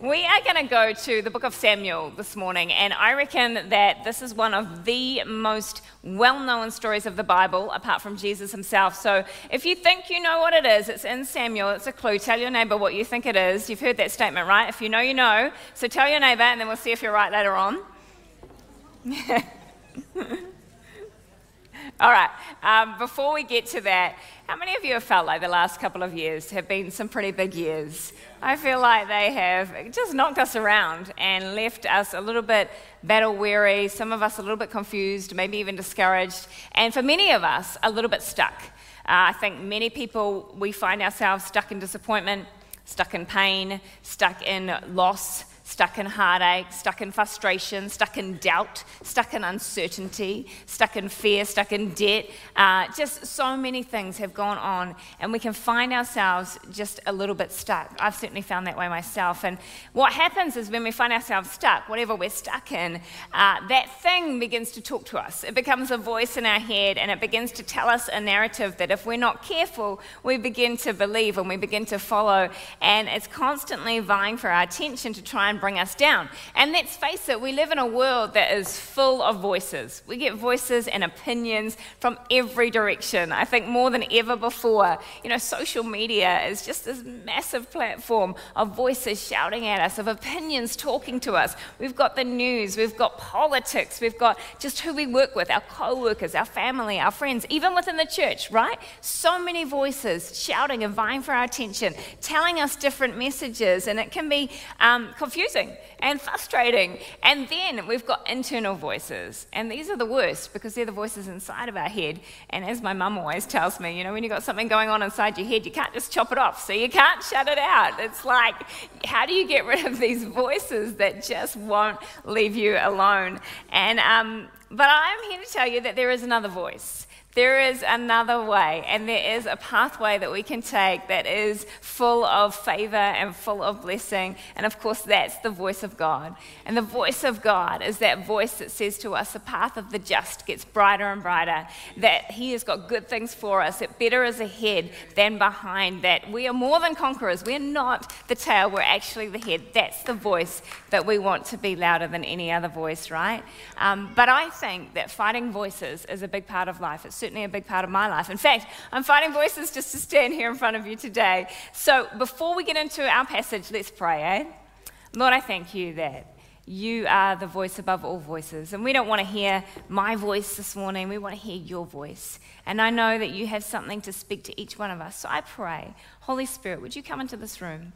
We are going to go to the book of Samuel this morning, and I reckon that this is one of the most well known stories of the Bible, apart from Jesus himself. So if you think you know what it is, it's in Samuel, it's a clue. Tell your neighbor what you think it is. You've heard that statement, right? If you know, you know. So tell your neighbor, and then we'll see if you're right later on. All right, um, before we get to that, how many of you have felt like the last couple of years have been some pretty big years? I feel like they have just knocked us around and left us a little bit battle weary, some of us a little bit confused, maybe even discouraged, and for many of us, a little bit stuck. Uh, I think many people, we find ourselves stuck in disappointment, stuck in pain, stuck in loss, stuck in heartache, stuck in frustration, stuck in doubt, stuck in uncertainty, stuck in fear, stuck in debt. Uh, just so many things have gone on, and we can find ourselves just a little bit stuck. I've certainly found that way myself. And what happens is when we find ourselves stuck, whatever we're stuck in, uh, that thing begins to talk to us. It becomes a voice in our head, and it begins to tell us a narrative that if we're not careful, we begin to believe and we begin to follow. And it's constantly vying for our attention to try and bring us down. And let's face it, we live in a world that is full of voices. We get voices and opinions from every direction. I think more than ever before. You know, social media is just this massive platform of voices shouting at us, of opinions talking to us. We've got the news, we've got politics, we've got just who we work with, our co workers, our family, our friends, even within the church, right? So many voices shouting and vying for our attention, telling us different messages, and it can be um, confusing confusing and frustrating. And then we've got internal voices. And these are the worst because they're the voices inside of our head. And as my mum always tells me, you know, when you've got something going on inside your head, you can't just chop it off. So you can't shut it out. It's like, how do you get rid of these voices that just won't leave you alone? And, um, but I'm here to tell you that there is another voice. There is another way, and there is a pathway that we can take that is full of favor and full of blessing. And of course, that's the voice of God. And the voice of God is that voice that says to us, the path of the just gets brighter and brighter, that He has got good things for us, that better is ahead than behind, that we are more than conquerors. We're not the tail, we're actually the head. That's the voice that we want to be louder than any other voice, right? Um, but I think that fighting voices is a big part of life. It's certainly a big part of my life. In fact, I'm fighting voices just to stand here in front of you today. So before we get into our passage, let's pray, eh? Lord, I thank you that you are the voice above all voices. And we don't want to hear my voice this morning, we want to hear your voice. And I know that you have something to speak to each one of us. So I pray, Holy Spirit, would you come into this room?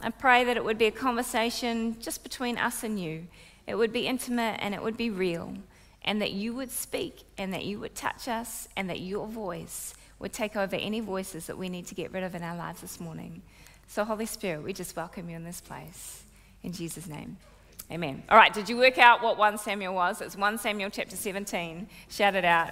I pray that it would be a conversation just between us and you. It would be intimate and it would be real and that you would speak and that you would touch us and that your voice would take over any voices that we need to get rid of in our lives this morning. So, Holy Spirit, we just welcome you in this place. In Jesus' name. Amen. All right, did you work out what 1 Samuel was? It's 1 Samuel chapter 17. Shout it out.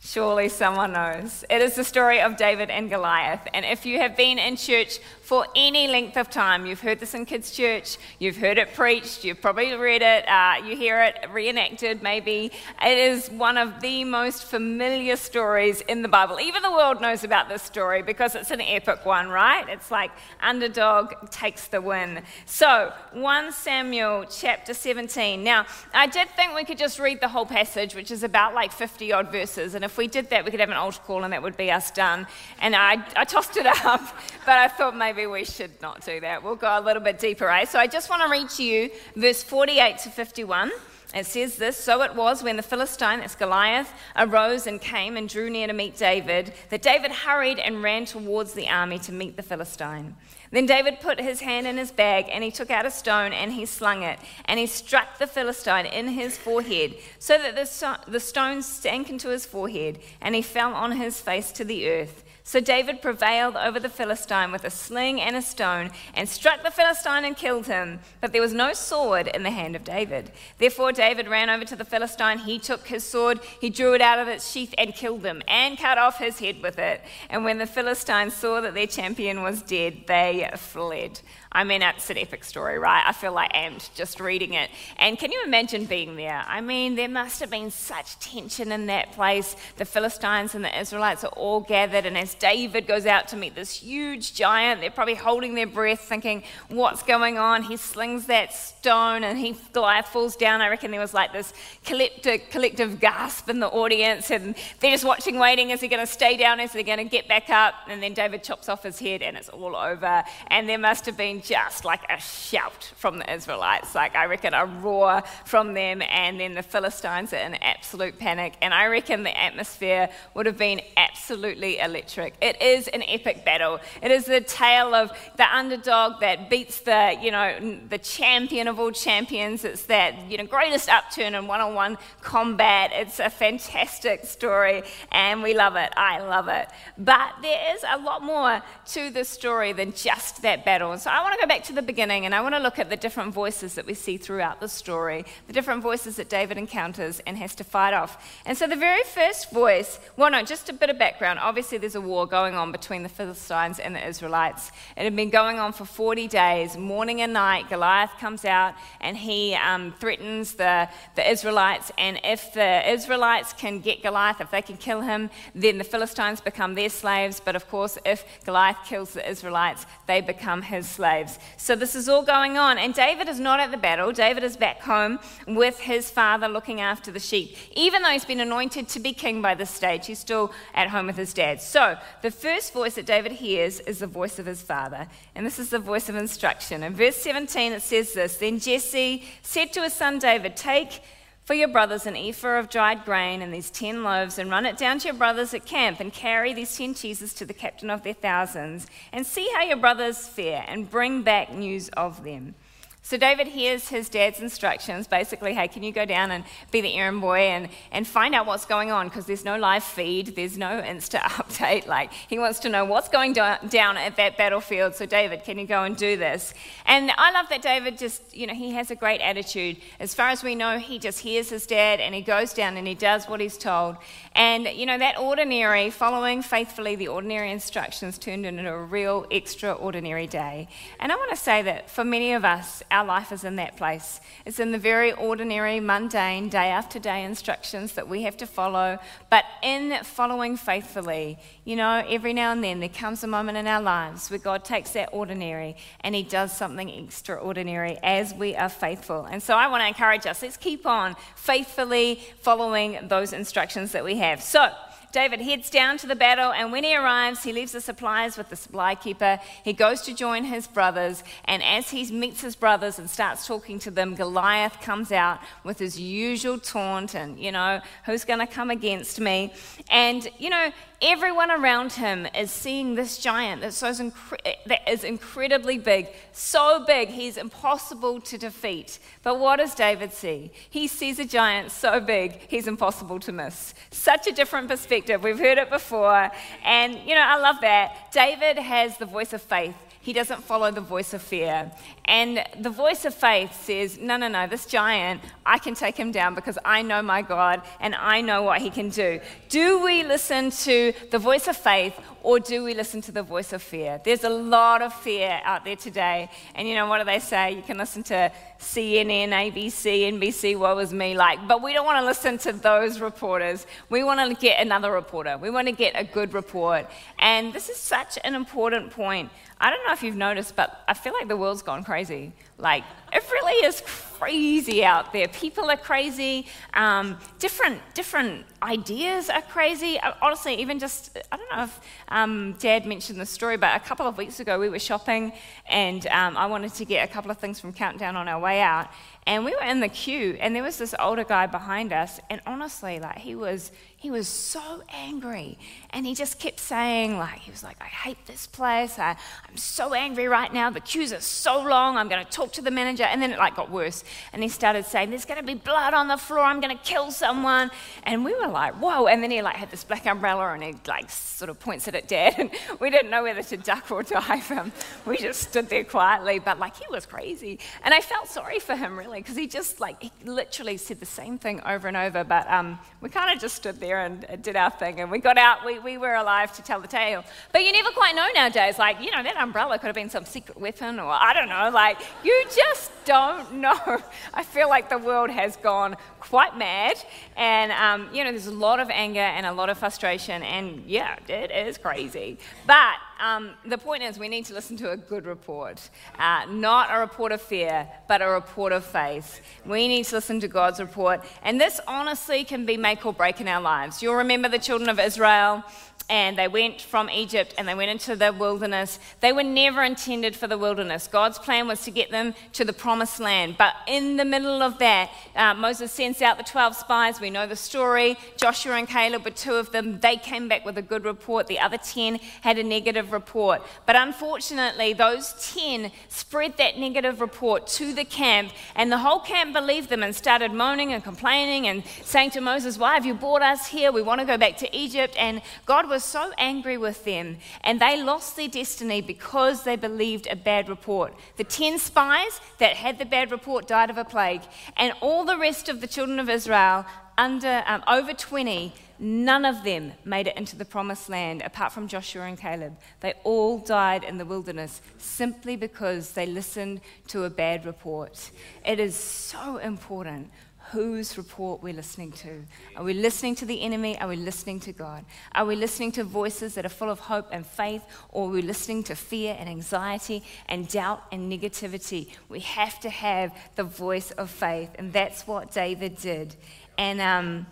Surely someone knows. It is the story of David and Goliath. And if you have been in church for any length of time, you've heard this in kids' church, you've heard it preached, you've probably read it, uh, you hear it reenacted maybe. It is one of the most familiar stories in the Bible. Even the world knows about this story because it's an epic one, right? It's like underdog takes the win. So, 1 Samuel chapter 17. Now, I did think we could just read the whole passage, which is about like 50 odd verses. And if we did that, we could have an altar call and that would be us done. And I, I tossed it up, but I thought maybe we should not do that. We'll go a little bit deeper, right? So I just want to read to you verse 48 to 51. It says this So it was when the Philistine, that's Goliath, arose and came and drew near to meet David, that David hurried and ran towards the army to meet the Philistine. Then David put his hand in his bag, and he took out a stone, and he slung it, and he struck the Philistine in his forehead, so that the, the stone sank into his forehead, and he fell on his face to the earth. So David prevailed over the Philistine with a sling and a stone, and struck the Philistine and killed him. But there was no sword in the hand of David. Therefore David ran over to the Philistine. He took his sword, he drew it out of its sheath, and killed him, and cut off his head with it. And when the Philistines saw that their champion was dead, they fled. I mean, it's an epic story, right? I feel like amped just reading it. And can you imagine being there? I mean, there must have been such tension in that place. The Philistines and the Israelites are all gathered, and as David goes out to meet this huge giant, they're probably holding their breath, thinking, What's going on? He slings that stone, and he Goliath falls down. I reckon there was like this collective, collective gasp in the audience, and they're just watching, waiting. Is he going to stay down? Is he going to get back up? And then David chops off his head, and it's all over. And there must have been just like a shout from the Israelites, like I reckon a roar from them, and then the Philistines are in absolute panic. And I reckon the atmosphere would have been absolutely electric. It is an epic battle. It is the tale of the underdog that beats the, you know, the champion of all champions. It's that, you know, greatest upturn in one-on-one combat. It's a fantastic story, and we love it. I love it. But there is a lot more to the story than just that battle. And so I want to go back to the beginning and I want to look at the different voices that we see throughout the story, the different voices that David encounters and has to fight off. And so the very first voice, well, no, just a bit of background. Obviously, there's a war going on between the Philistines and the Israelites. It had been going on for 40 days, morning and night. Goliath comes out and he um, threatens the, the Israelites. And if the Israelites can get Goliath, if they can kill him, then the Philistines become their slaves. But of course, if Goliath kills the Israelites, they become his slaves slaves. So this is all going on. And David is not at the battle. David is back home with his father looking after the sheep. Even though he's been anointed to be king by this stage, he's still at home with his dad. So the first voice that David hears is the voice of his father. And this is the voice of instruction. In verse 17, it says this Then Jesse said to his son David, Take for your brothers an ephah of dried grain and these ten loaves, and run it down to your brothers at camp, and carry these ten cheeses to the captain of their thousands, and see how your brothers fare, and bring back news of them. So David hears his dad's instructions basically, hey, can you go down and be the errand boy and, and find out what's going on? Because there's no live feed, there's no Insta update. Like, he wants to know what's going down at that battlefield. So, David, can you go and do this? And I love that David just, you know, he has a great attitude. As far as we know, he just hears his dad and he goes down and he does what he's told. And, you know, that ordinary, following faithfully the ordinary instructions turned into a real extraordinary day. And I want to say that for many of us, our life is in that place. It's in the very ordinary, mundane, day after day instructions that we have to follow. But in following faithfully, you know, every now and then there comes a moment in our lives where God takes that ordinary and He does something extraordinary as we are faithful. And so I want to encourage us let's keep on faithfully following those instructions that we have. So, David heads down to the battle, and when he arrives, he leaves the supplies with the supply keeper. He goes to join his brothers, and as he meets his brothers and starts talking to them, Goliath comes out with his usual taunt and, you know, who's going to come against me? And, you know, everyone around him is seeing this giant that, so incre- that is incredibly big, so big he's impossible to defeat. But what does David see? He sees a giant so big he's impossible to miss. Such a different perspective. We've heard it before. And, you know, I love that. David has the voice of faith he doesn't follow the voice of fear. And the voice of faith says, No, no, no, this giant, I can take him down because I know my God and I know what he can do. Do we listen to the voice of faith or do we listen to the voice of fear? There's a lot of fear out there today. And you know, what do they say? You can listen to CNN, ABC, NBC, what was me like. But we don't want to listen to those reporters. We want to get another reporter. We want to get a good report. And this is such an important point. I don't know if you've noticed, but I feel like the world's gone crazy. Like, it really is crazy out there. People are crazy. Um, different, different ideas are crazy. Uh, honestly, even just, I don't know if um, Dad mentioned the story, but a couple of weeks ago we were shopping and um, I wanted to get a couple of things from Countdown on our way out. And we were in the queue, and there was this older guy behind us, and honestly, like he was, he was so angry, and he just kept saying, like, he was like, I hate this place. I, I'm so angry right now. The queues are so long. I'm going to talk to the manager. And then it like got worse. and he started saying, There's going to be blood on the floor, I'm going to kill someone. And we were like, Whoa. And then he like had this black umbrella and he like sort of points it at dad, and we didn't know whether to duck or dive him. We just stood there quietly, but like he was crazy. And I felt sorry for him really, because he just like, he literally said the same thing over and over, but um, we kind of just stood there and did our thing, and we got out, we, we were alive to tell the tale. But you never quite know nowadays, like, you know, that umbrella could have been some secret weapon, or I don't know, like, you just don't know. I feel like the world has gone quite mad, and, um, you know, there's a lot of anger and a lot of frustration, and yeah, it is crazy. But um, the point is, we need to listen to a good report, uh, not a report of fear, but a report of faith. We need to listen to God's report, and this honestly can be make or break in our lives. You'll remember the children of Israel and they went from Egypt and they went into the wilderness. They were never intended for the wilderness. God's plan was to get them to the promised land. But in the middle of that, uh, Moses sends out the 12 spies. We know the story. Joshua and Caleb were two of them. They came back with a good report. The other 10 had a negative report. But unfortunately, those 10 spread that negative report to the camp, and the whole camp believed them and started moaning and complaining and saying to Moses, Why have you brought us here? We want to go back to Egypt. And God was was so angry with them, and they lost their destiny because they believed a bad report. The 10 spies that had the bad report died of a plague, and all the rest of the children of Israel, under um, over 20, none of them made it into the promised land apart from Joshua and Caleb. They all died in the wilderness simply because they listened to a bad report. It is so important whose report we're listening to. Are we listening to the enemy? Are we listening to God? Are we listening to voices that are full of hope and faith? Or are we listening to fear and anxiety and doubt and negativity? We have to have the voice of faith. And that's what David did. And, um,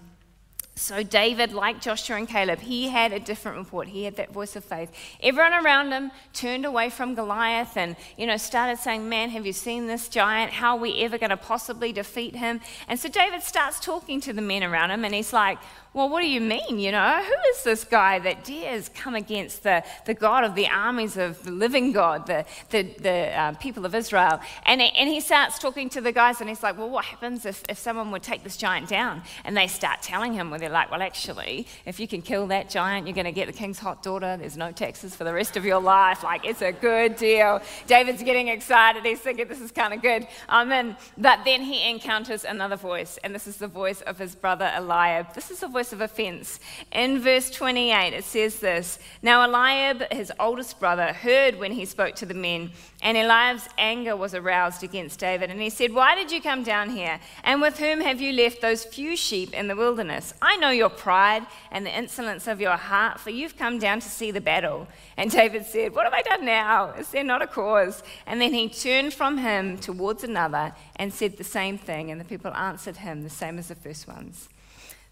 so, David, like Joshua and Caleb, he had a different report. He had that voice of faith. Everyone around him turned away from Goliath and, you know, started saying, Man, have you seen this giant? How are we ever going to possibly defeat him? And so, David starts talking to the men around him and he's like, well, what do you mean? You know, who is this guy that dares come against the, the God of the armies of the living God, the, the, the uh, people of Israel? And, and he starts talking to the guys and he's like, well, what happens if, if someone would take this giant down? And they start telling him, where they're like, well, actually, if you can kill that giant, you're going to get the king's hot daughter. There's no taxes for the rest of your life. Like, it's a good deal. David's getting excited. He's thinking, this is kind of good. I'm in. But then he encounters another voice, and this is the voice of his brother Eliab. This is the voice of offense. In verse 28, it says this Now Eliab, his oldest brother, heard when he spoke to the men, and Eliab's anger was aroused against David. And he said, Why did you come down here? And with whom have you left those few sheep in the wilderness? I know your pride and the insolence of your heart, for you've come down to see the battle. And David said, What have I done now? Is there not a cause? And then he turned from him towards another and said the same thing. And the people answered him the same as the first ones.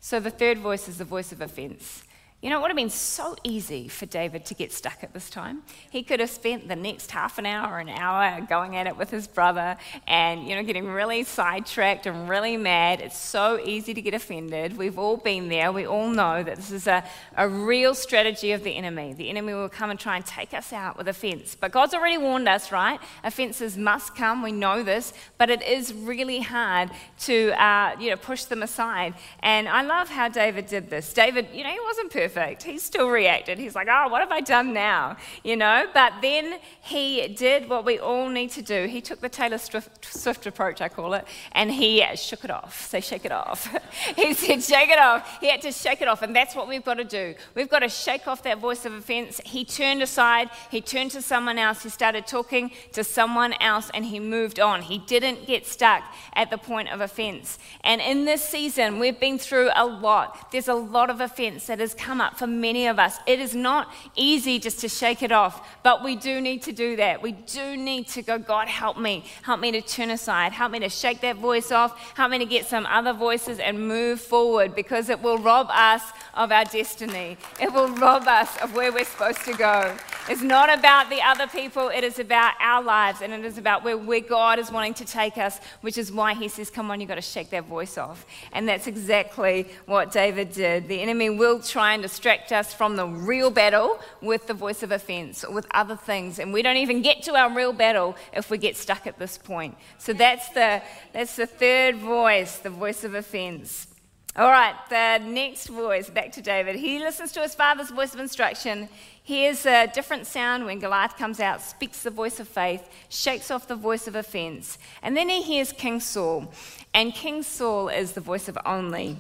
So the third voice is the voice of offense. You know, it would have been so easy for David to get stuck at this time. He could have spent the next half an hour, an hour going at it with his brother and, you know, getting really sidetracked and really mad. It's so easy to get offended. We've all been there. We all know that this is a, a real strategy of the enemy. The enemy will come and try and take us out with offense. But God's already warned us, right? Offenses must come. We know this. But it is really hard to, uh, you know, push them aside. And I love how David did this. David, you know, he wasn't perfect perfect. He still reacted. He's like, oh, what have I done now? You know, but then he did what we all need to do. He took the Taylor Swift, Swift approach, I call it, and he shook it off. Say, shake it off. he said, shake it off. He had to shake it off, and that's what we've got to do. We've got to shake off that voice of offense. He turned aside, he turned to someone else, he started talking to someone else, and he moved on. He didn't get stuck at the point of offense. And in this season, we've been through a lot. There's a lot of offense that has come up for many of us. It is not easy just to shake it off, but we do need to do that. We do need to go, God, help me. Help me to turn aside. Help me to shake that voice off. Help me to get some other voices and move forward because it will rob us of our destiny. It will rob us of where we're supposed to go. It's not about the other people, it is about our lives and it is about where, where God is wanting to take us, which is why He says, Come on, you've got to shake that voice off. And that's exactly what David did. The enemy will try and distract us from the real battle with the voice of offense or with other things. And we don't even get to our real battle if we get stuck at this point. So that's the, that's the third voice, the voice of offense. All right, the next voice, back to David. He listens to his father's voice of instruction, hears a different sound when Goliath comes out, speaks the voice of faith, shakes off the voice of offense. And then he hears King Saul. And King Saul is the voice of only.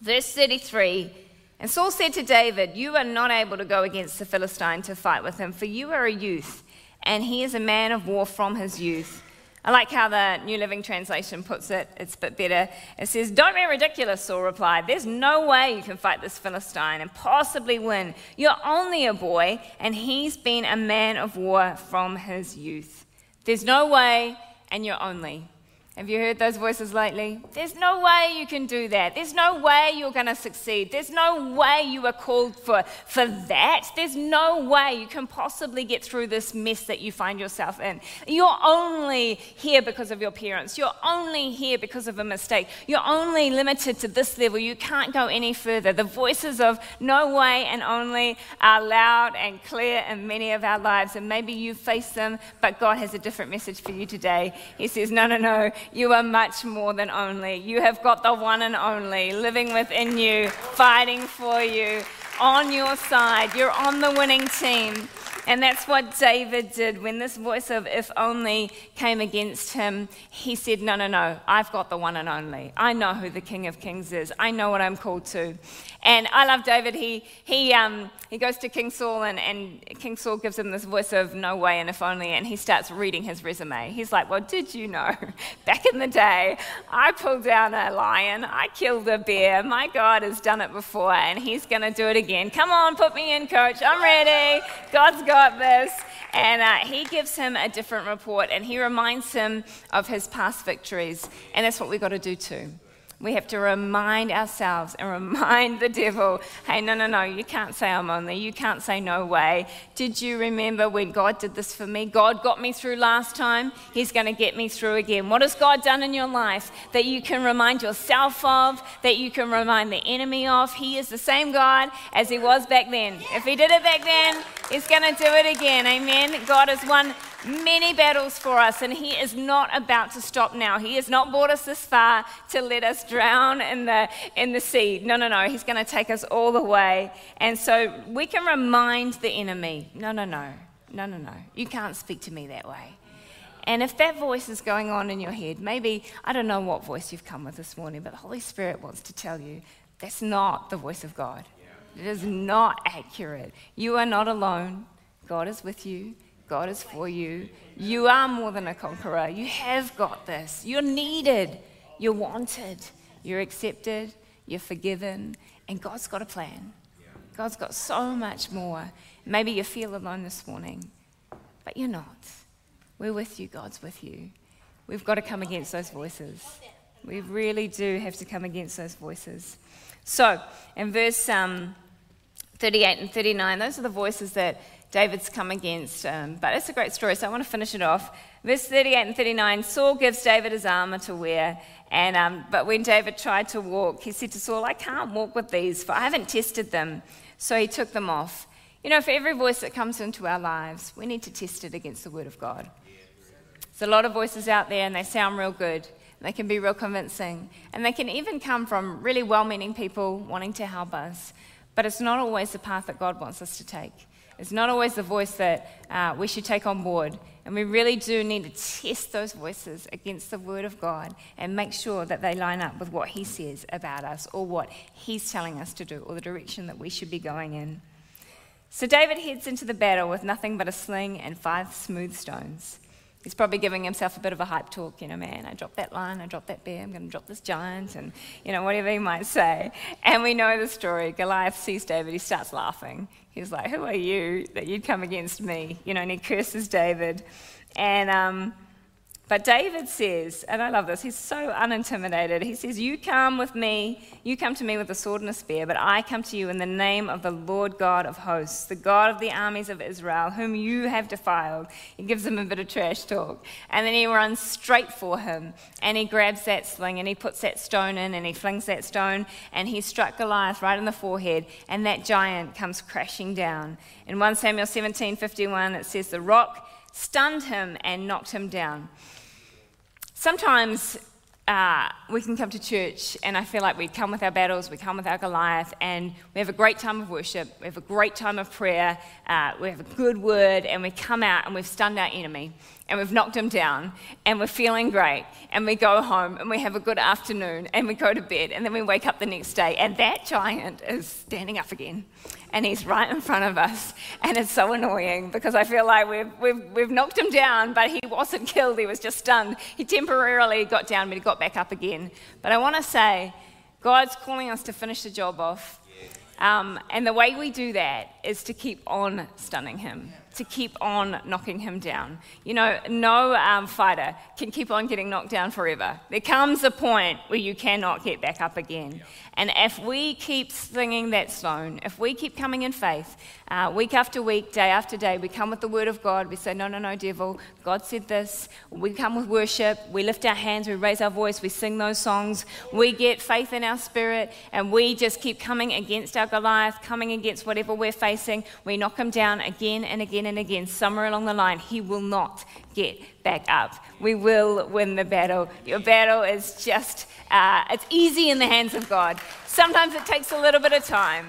Verse 33 And Saul said to David, You are not able to go against the Philistine to fight with him, for you are a youth, and he is a man of war from his youth. I like how the New Living Translation puts it. It's a bit better. It says, Don't be ridiculous, Saul replied. There's no way you can fight this Philistine and possibly win. You're only a boy, and he's been a man of war from his youth. There's no way, and you're only. Have you heard those voices lately? There's no way you can do that. There's no way you're going to succeed. There's no way you are called for, for that. There's no way you can possibly get through this mess that you find yourself in. You're only here because of your parents. You're only here because of a mistake. You're only limited to this level. You can't go any further. The voices of no way and only are loud and clear in many of our lives, and maybe you face them, but God has a different message for you today. He says, No, no, no. You are much more than only. You have got the one and only living within you, fighting for you, on your side. You're on the winning team. And that's what David did when this voice of if only came against him. He said, No, no, no, I've got the one and only. I know who the King of Kings is. I know what I'm called to. And I love David. He, he, um, he goes to King Saul, and, and King Saul gives him this voice of no way and if only, and he starts reading his resume. He's like, Well, did you know? Back in the day, I pulled down a lion, I killed a bear. My God has done it before, and he's going to do it again. Come on, put me in, coach. I'm ready. God's got this. And uh, he gives him a different report, and he reminds him of his past victories. And that's what we've got to do too. We have to remind ourselves and remind the devil hey, no, no, no, you can't say I'm only. You can't say no way. Did you remember when God did this for me? God got me through last time. He's going to get me through again. What has God done in your life that you can remind yourself of, that you can remind the enemy of? He is the same God as he was back then. If he did it back then, he's going to do it again. Amen. God is won many battles for us, and He is not about to stop now. He has not brought us this far to let us drown in the, in the sea. No, no, no. He's going to take us all the way. And so we can remind the enemy no, no, no, no, no, no. You can't speak to me that way. And if that voice is going on in your head, maybe, I don't know what voice you've come with this morning, but the Holy Spirit wants to tell you that's not the voice of God. It is not accurate. You are not alone. God is with you. God is for you. You are more than a conqueror. You have got this. You're needed. You're wanted. You're accepted. You're forgiven. And God's got a plan. God's got so much more. Maybe you feel alone this morning, but you're not. We're with you. God's with you. We've got to come against those voices. We really do have to come against those voices. So, in verse um, 38 and 39, those are the voices that David's come against. Um, but it's a great story, so I want to finish it off. Verse 38 and 39 Saul gives David his armor to wear. And, um, but when David tried to walk, he said to Saul, I can't walk with these, for I haven't tested them. So he took them off. You know, for every voice that comes into our lives, we need to test it against the Word of God. There's a lot of voices out there, and they sound real good. They can be real convincing. And they can even come from really well meaning people wanting to help us. But it's not always the path that God wants us to take. It's not always the voice that uh, we should take on board. And we really do need to test those voices against the Word of God and make sure that they line up with what He says about us or what He's telling us to do or the direction that we should be going in. So David heads into the battle with nothing but a sling and five smooth stones. He's probably giving himself a bit of a hype talk, you know, man, I dropped that lion, I dropped that bear, I'm going to drop this giant, and, you know, whatever he might say. And we know the story. Goliath sees David, he starts laughing. He's like, Who are you that you'd come against me? You know, and he curses David. And um, But David says, and I love this, he's so unintimidated. He says, You come with me, you come to me with a sword and a spear, but I come to you in the name of the Lord God of hosts, the God of the armies of Israel, whom you have defiled. He gives him a bit of trash talk. And then he runs straight for him, and he grabs that sling, and he puts that stone in, and he flings that stone, and he struck Goliath right in the forehead, and that giant comes crashing down. In 1 Samuel 17 51, it says, The rock stunned him and knocked him down. Sometimes uh, we can come to church and I feel like we come with our battles, we come with our Goliath, and we have a great time of worship, we have a great time of prayer, uh, we have a good word, and we come out and we've stunned our enemy and we've knocked him down and we're feeling great and we go home and we have a good afternoon and we go to bed and then we wake up the next day and that giant is standing up again and he's right in front of us and it's so annoying because I feel like we've, we've, we've knocked him down but he wasn't killed, he was just stunned. He temporarily got down but he got back up again. But I want to say, God's calling us to finish the job off. Um, and the way we do that is to keep on stunning him to keep on knocking him down. You know, no um, fighter can keep on getting knocked down forever. There comes a point where you cannot get back up again. And if we keep slinging that stone, if we keep coming in faith, uh, week after week, day after day, we come with the word of God. We say, No, no, no, devil, God said this. We come with worship. We lift our hands, we raise our voice, we sing those songs. We get faith in our spirit, and we just keep coming against our Goliath, coming against whatever we're facing. We knock him down again and again and again. Somewhere along the line, he will not get back up. We will win the battle. Your battle is just, uh, it's easy in the hands of God. Sometimes it takes a little bit of time.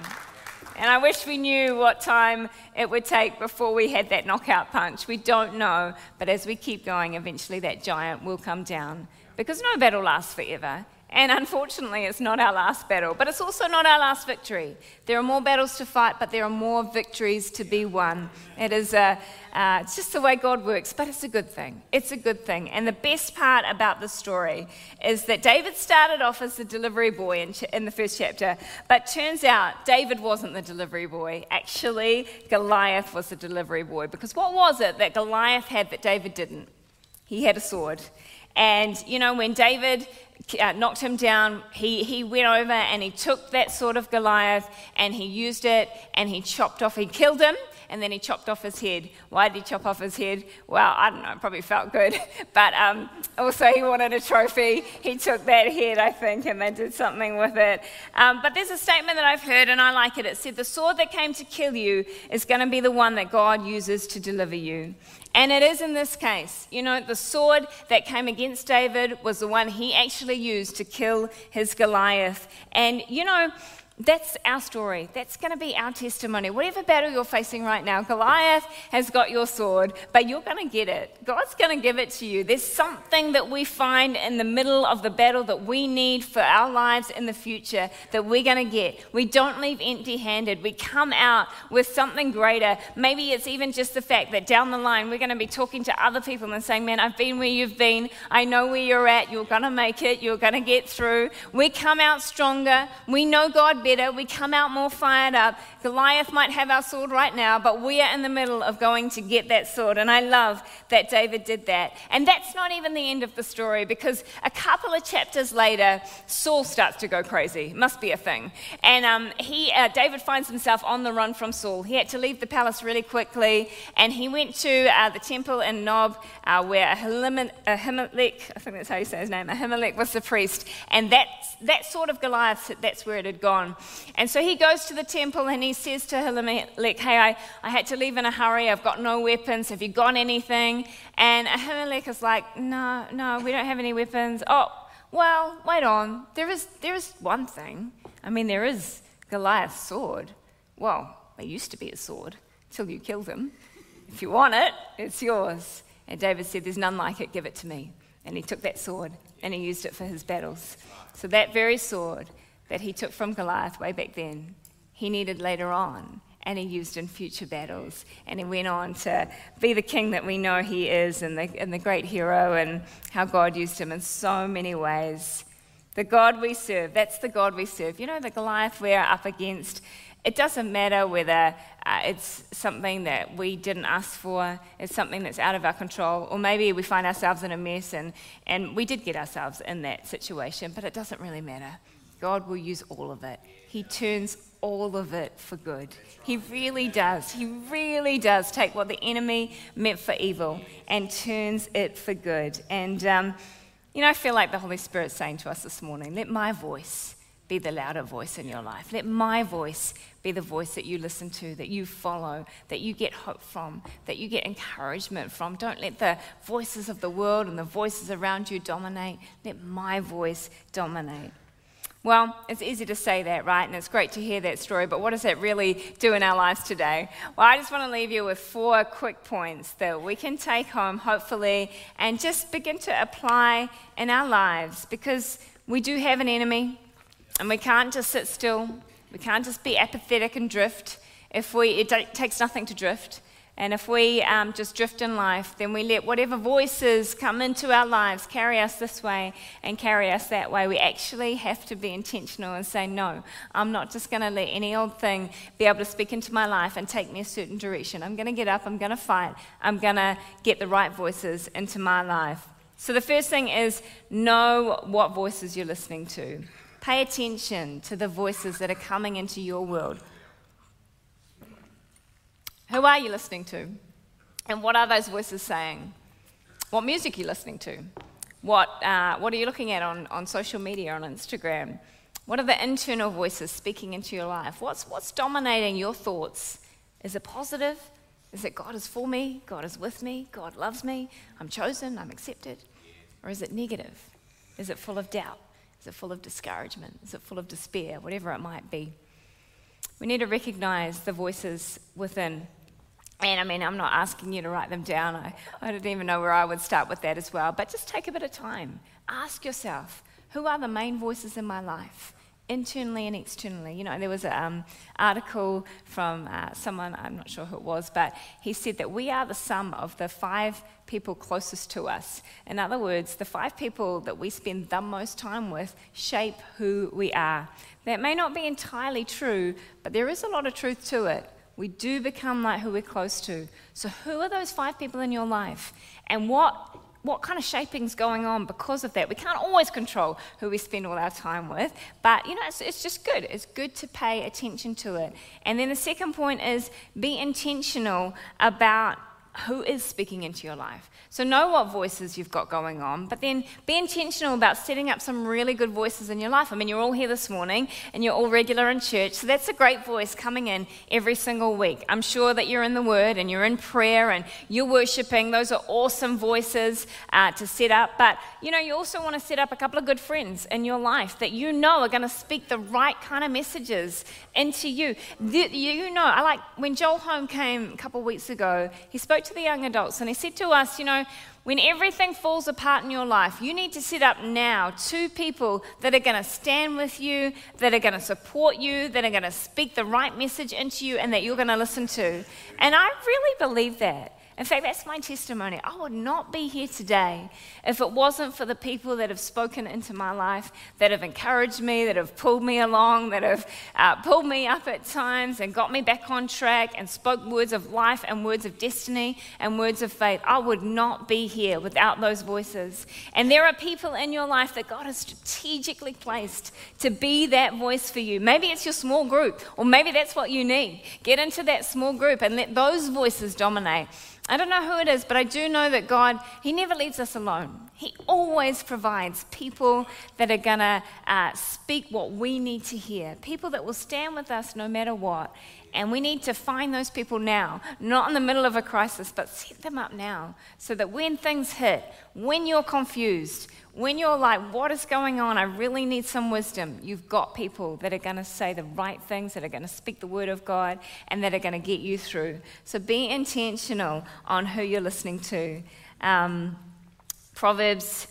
And I wish we knew what time it would take before we had that knockout punch. We don't know, but as we keep going, eventually that giant will come down because no battle lasts forever. And unfortunately, it's not our last battle, but it's also not our last victory. There are more battles to fight, but there are more victories to be won. It is a, uh, it's just the way God works, but it's a good thing. It's a good thing. And the best part about the story is that David started off as the delivery boy in, ch- in the first chapter, but turns out David wasn't the delivery boy. Actually, Goliath was the delivery boy. Because what was it that Goliath had that David didn't? He had a sword. And, you know, when David uh, knocked him down, he, he went over and he took that sword of Goliath and he used it and he chopped off, he killed him and then he chopped off his head. Why did he chop off his head? Well, I don't know, it probably felt good. But um, also, he wanted a trophy. He took that head, I think, and they did something with it. Um, but there's a statement that I've heard, and I like it. It said, The sword that came to kill you is going to be the one that God uses to deliver you. And it is in this case. You know, the sword that came against David was the one he actually used to kill his Goliath. And, you know, that's our story. That's going to be our testimony. Whatever battle you're facing right now, Goliath has got your sword, but you're going to get it. God's going to give it to you. There's something that we find in the middle of the battle that we need for our lives in the future that we're going to get. We don't leave empty handed. We come out with something greater. Maybe it's even just the fact that down the line we're going to be talking to other people and saying, Man, I've been where you've been. I know where you're at. You're going to make it. You're going to get through. We come out stronger. We know God better. We come out more fired up. Goliath might have our sword right now, but we are in the middle of going to get that sword. And I love that David did that. And that's not even the end of the story because a couple of chapters later, Saul starts to go crazy. Must be a thing. And um, he, uh, David finds himself on the run from Saul. He had to leave the palace really quickly, and he went to uh, the temple in Nob uh, where Ahimelech, I think that's how you say his name, Ahimelech was the priest. And that, that sort of Goliath, that's where it had gone. And so he goes to the temple and he says to Ahimelech, Hey, I, I had to leave in a hurry. I've got no weapons. Have you got anything? And Ahimelech is like, No, no, we don't have any weapons. Oh, well, wait on. There is, there is one thing. I mean, there is Goliath's sword. Well, it used to be a sword till you killed him. If you want it, it's yours. And David said, There's none like it, give it to me. And he took that sword and he used it for his battles. So that very sword that he took from Goliath way back then, he needed later on, and he used in future battles. And he went on to be the king that we know he is, and the, and the great hero, and how God used him in so many ways. The God we serve, that's the God we serve. You know, the Goliath we're up against it doesn't matter whether uh, it's something that we didn't ask for, it's something that's out of our control, or maybe we find ourselves in a mess and, and we did get ourselves in that situation, but it doesn't really matter. God will use all of it. He turns all of it for good. He really does. He really does take what the enemy meant for evil and turns it for good. And, um, you know, I feel like the Holy Spirit's saying to us this morning let my voice be the louder voice in your life. Let my voice be the voice that you listen to, that you follow, that you get hope from, that you get encouragement from. Don't let the voices of the world and the voices around you dominate. Let my voice dominate. Well, it's easy to say that, right? And it's great to hear that story, but what does that really do in our lives today? Well, I just want to leave you with four quick points that we can take home, hopefully, and just begin to apply in our lives because we do have an enemy and we can't just sit still. We can't just be apathetic and drift. If we, it takes nothing to drift. And if we um, just drift in life, then we let whatever voices come into our lives carry us this way and carry us that way. We actually have to be intentional and say, no, I'm not just going to let any old thing be able to speak into my life and take me a certain direction. I'm going to get up, I'm going to fight, I'm going to get the right voices into my life. So the first thing is know what voices you're listening to. Pay attention to the voices that are coming into your world. Who are you listening to? And what are those voices saying? What music are you listening to? What, uh, what are you looking at on, on social media, on Instagram? What are the internal voices speaking into your life? What's, what's dominating your thoughts? Is it positive? Is it God is for me? God is with me? God loves me? I'm chosen? I'm accepted? Or is it negative? Is it full of doubt? Is it full of discouragement? Is it full of despair? Whatever it might be. We need to recognize the voices within and I mean, I'm not asking you to write them down. I, I don't even know where I would start with that as well. But just take a bit of time. Ask yourself who are the main voices in my life? Internally and externally. You know, there was an um, article from uh, someone, I'm not sure who it was, but he said that we are the sum of the five people closest to us. In other words, the five people that we spend the most time with shape who we are. That may not be entirely true, but there is a lot of truth to it. We do become like who we're close to. So, who are those five people in your life? And what, what kind of shaping's going on because of that? We can't always control who we spend all our time with, but you know, it's, it's just good. It's good to pay attention to it. And then the second point is be intentional about who is speaking into your life. So know what voices you've got going on, but then be intentional about setting up some really good voices in your life. I mean, you're all here this morning and you're all regular in church, so that's a great voice coming in every single week. I'm sure that you're in the Word and you're in prayer and you're worshiping. Those are awesome voices uh, to set up, but you know, you also want to set up a couple of good friends in your life that you know are going to speak the right kind of messages into you. You know, I like when Joel Home came a couple of weeks ago, he spoke to the young adults and he said to us, you know, when everything falls apart in your life, you need to set up now two people that are going to stand with you, that are going to support you, that are going to speak the right message into you, and that you're going to listen to. And I really believe that. In fact, that's my testimony. I would not be here today if it wasn't for the people that have spoken into my life, that have encouraged me, that have pulled me along, that have uh, pulled me up at times and got me back on track and spoke words of life and words of destiny and words of faith. I would not be here without those voices. And there are people in your life that God has strategically placed to be that voice for you. Maybe it's your small group, or maybe that's what you need. Get into that small group and let those voices dominate. I don't know who it is, but I do know that God, He never leaves us alone. He always provides people that are going to uh, speak what we need to hear, people that will stand with us no matter what. And we need to find those people now, not in the middle of a crisis, but set them up now so that when things hit, when you're confused, when you're like, what is going on? I really need some wisdom. You've got people that are going to say the right things, that are going to speak the word of God, and that are going to get you through. So be intentional on who you're listening to. Um, Proverbs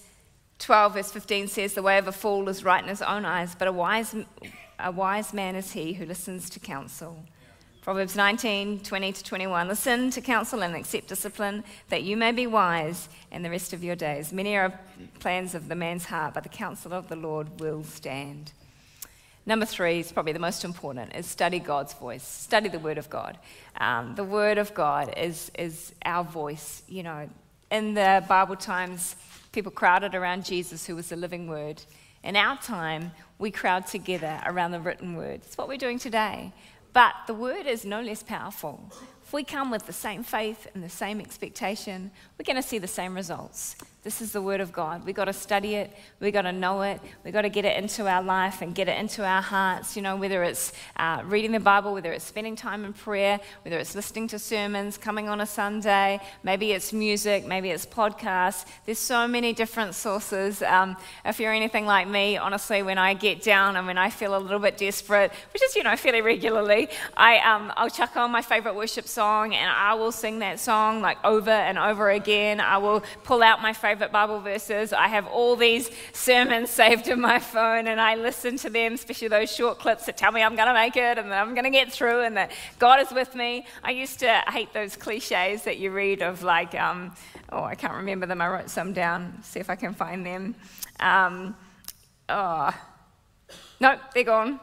12, verse 15 says, The way of a fool is right in his own eyes, but a wise, a wise man is he who listens to counsel. Proverbs 19, 20 to 21. Listen to counsel and accept discipline, that you may be wise in the rest of your days. Many are plans of the man's heart, but the counsel of the Lord will stand. Number three is probably the most important, is study God's voice. Study the Word of God. Um, the Word of God is, is our voice. You know, in the Bible times, people crowded around Jesus, who was the living Word. In our time, we crowd together around the written Word. It's what we're doing today. But the Word is no less powerful. If we come with the same faith and the same expectation, we're going to see the same results. This is the Word of God. We've got to study it. We've got to know it. We've got to get it into our life and get it into our hearts. You know, whether it's uh, reading the Bible, whether it's spending time in prayer, whether it's listening to sermons, coming on a Sunday, maybe it's music, maybe it's podcasts. There's so many different sources. Um, if you're anything like me, honestly, when I get down and when I feel a little bit desperate, which is, you know, fairly regularly, I, um, I'll chuck on my favorite worship song and I will sing that song like over and over again. I will pull out my favorite Bible verses. I have all these sermons saved in my phone and I listen to them, especially those short clips that tell me I'm going to make it and that I'm going to get through and that God is with me. I used to hate those cliches that you read of, like, um, oh, I can't remember them. I wrote some down, see if I can find them. Um, oh, no, they're gone.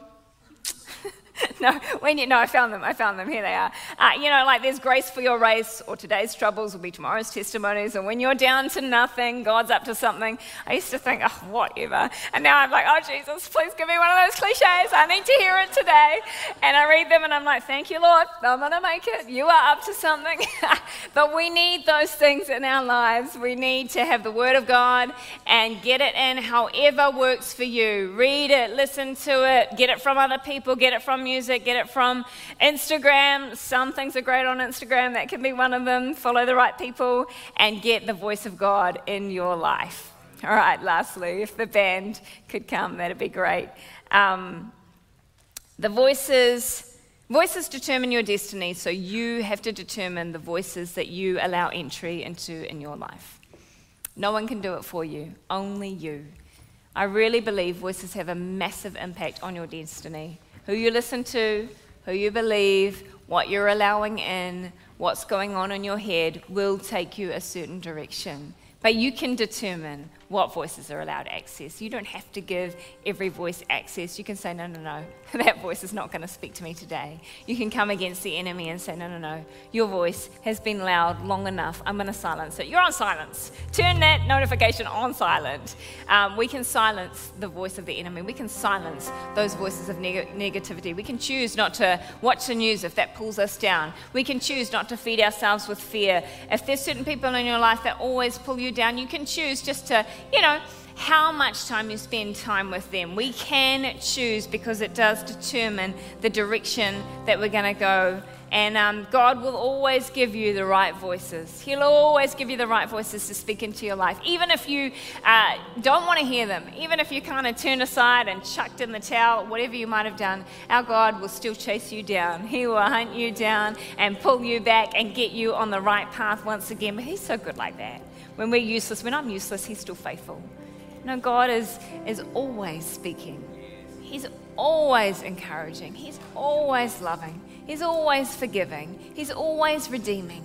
no, when you, no, I found them. I found them. Here they are. Uh, you know, like there's grace for your race, or today's troubles will be tomorrow's testimonies. And when you're down to nothing, God's up to something. I used to think, oh, whatever. And now I'm like, oh, Jesus, please give me one of those cliches. I need to hear it today. And I read them and I'm like, thank you, Lord. I'm going to make it. You are up to something. but we need those things in our lives. We need to have the Word of God and get it in however works for you. Read it, listen to it, get it from other people, get it from music, get it from Instagram. Some things are great on Instagram, that can be one of them. Follow the right people and get the voice of God in your life. All right, lastly, if the band could come, that'd be great. Um, the voices. Voices determine your destiny, so you have to determine the voices that you allow entry into in your life. No one can do it for you, only you. I really believe voices have a massive impact on your destiny who you listen to, who you believe, what you're allowing in, what's going on in your head will take you a certain direction. But you can determine what voices are allowed access. You don't have to give every voice access. You can say, no, no, no, that voice is not going to speak to me today. You can come against the enemy and say, no, no, no, your voice has been loud long enough. I'm going to silence it. You're on silence. Turn that notification on silent. Um, we can silence the voice of the enemy. We can silence those voices of neg- negativity. We can choose not to watch the news if that pulls us down. We can choose not to feed ourselves with fear. If there's certain people in your life that always pull you down, you can choose just to you know, how much time you spend time with them. We can choose because it does determine the direction that we're going to go. And um, God will always give you the right voices. He'll always give you the right voices to speak into your life. Even if you uh, don't want to hear them, even if you kind of turned aside and chucked in the towel, whatever you might have done, our God will still chase you down. He will hunt you down and pull you back and get you on the right path once again. But He's so good like that. When we're useless, when I'm useless, He's still faithful. No, God is, is always speaking. He's always encouraging. He's always loving. He's always forgiving. He's always redeeming.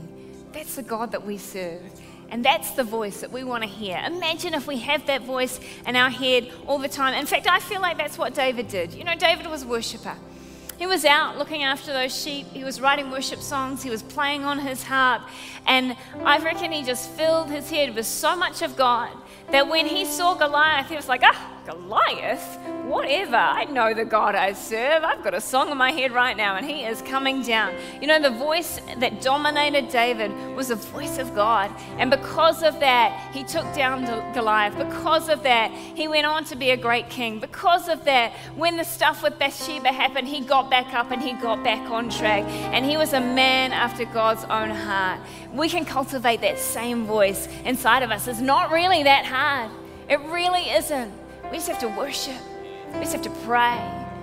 That's the God that we serve. And that's the voice that we want to hear. Imagine if we have that voice in our head all the time. In fact, I feel like that's what David did. You know, David was a worshiper. He was out looking after those sheep. He was writing worship songs. He was playing on his harp. And I reckon he just filled his head with so much of God that when he saw Goliath, he was like, ah, Goliath? Whatever. I know the God I serve. I've got a song in my head right now, and he is coming down. You know, the voice that dominated David was the voice of God. And because of that, he took down Goliath. Because of that, he went on to be a great king. Because of that, when the stuff with Bathsheba happened, he got back up and he got back on track. And he was a man after God's own heart. We can cultivate that same voice inside of us. It's not really that hard. It really isn't. We just have to worship. We just have to pray.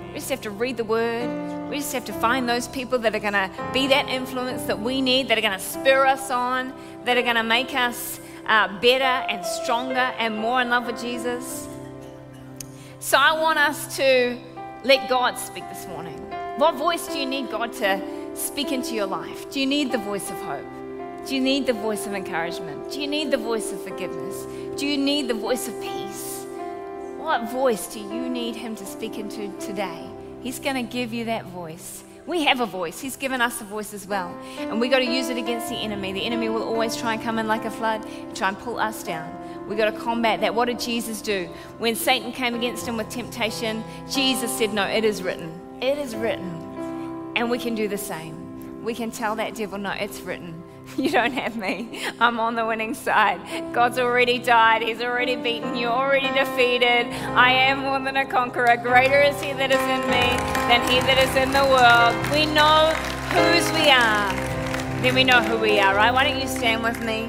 We just have to read the word. We just have to find those people that are going to be that influence that we need, that are going to spur us on, that are going to make us uh, better and stronger and more in love with Jesus. So I want us to let God speak this morning. What voice do you need God to speak into your life? Do you need the voice of hope? Do you need the voice of encouragement? Do you need the voice of forgiveness? Do you need the voice of peace? What voice do you need Him to speak into today? He's going to give you that voice. We have a voice. He's given us a voice as well. And we've got to use it against the enemy. The enemy will always try and come in like a flood and try and pull us down. We've got to combat that. What did Jesus do? When Satan came against him with temptation, Jesus said, No, it is written. It is written. And we can do the same. We can tell that devil, No, it's written. You don't have me. I'm on the winning side. God's already died. He's already beaten You're already defeated. I am more than a conqueror. Greater is He that is in me than He that is in the world. We know whose we are. Then we know who we are, right? Why don't you stand with me?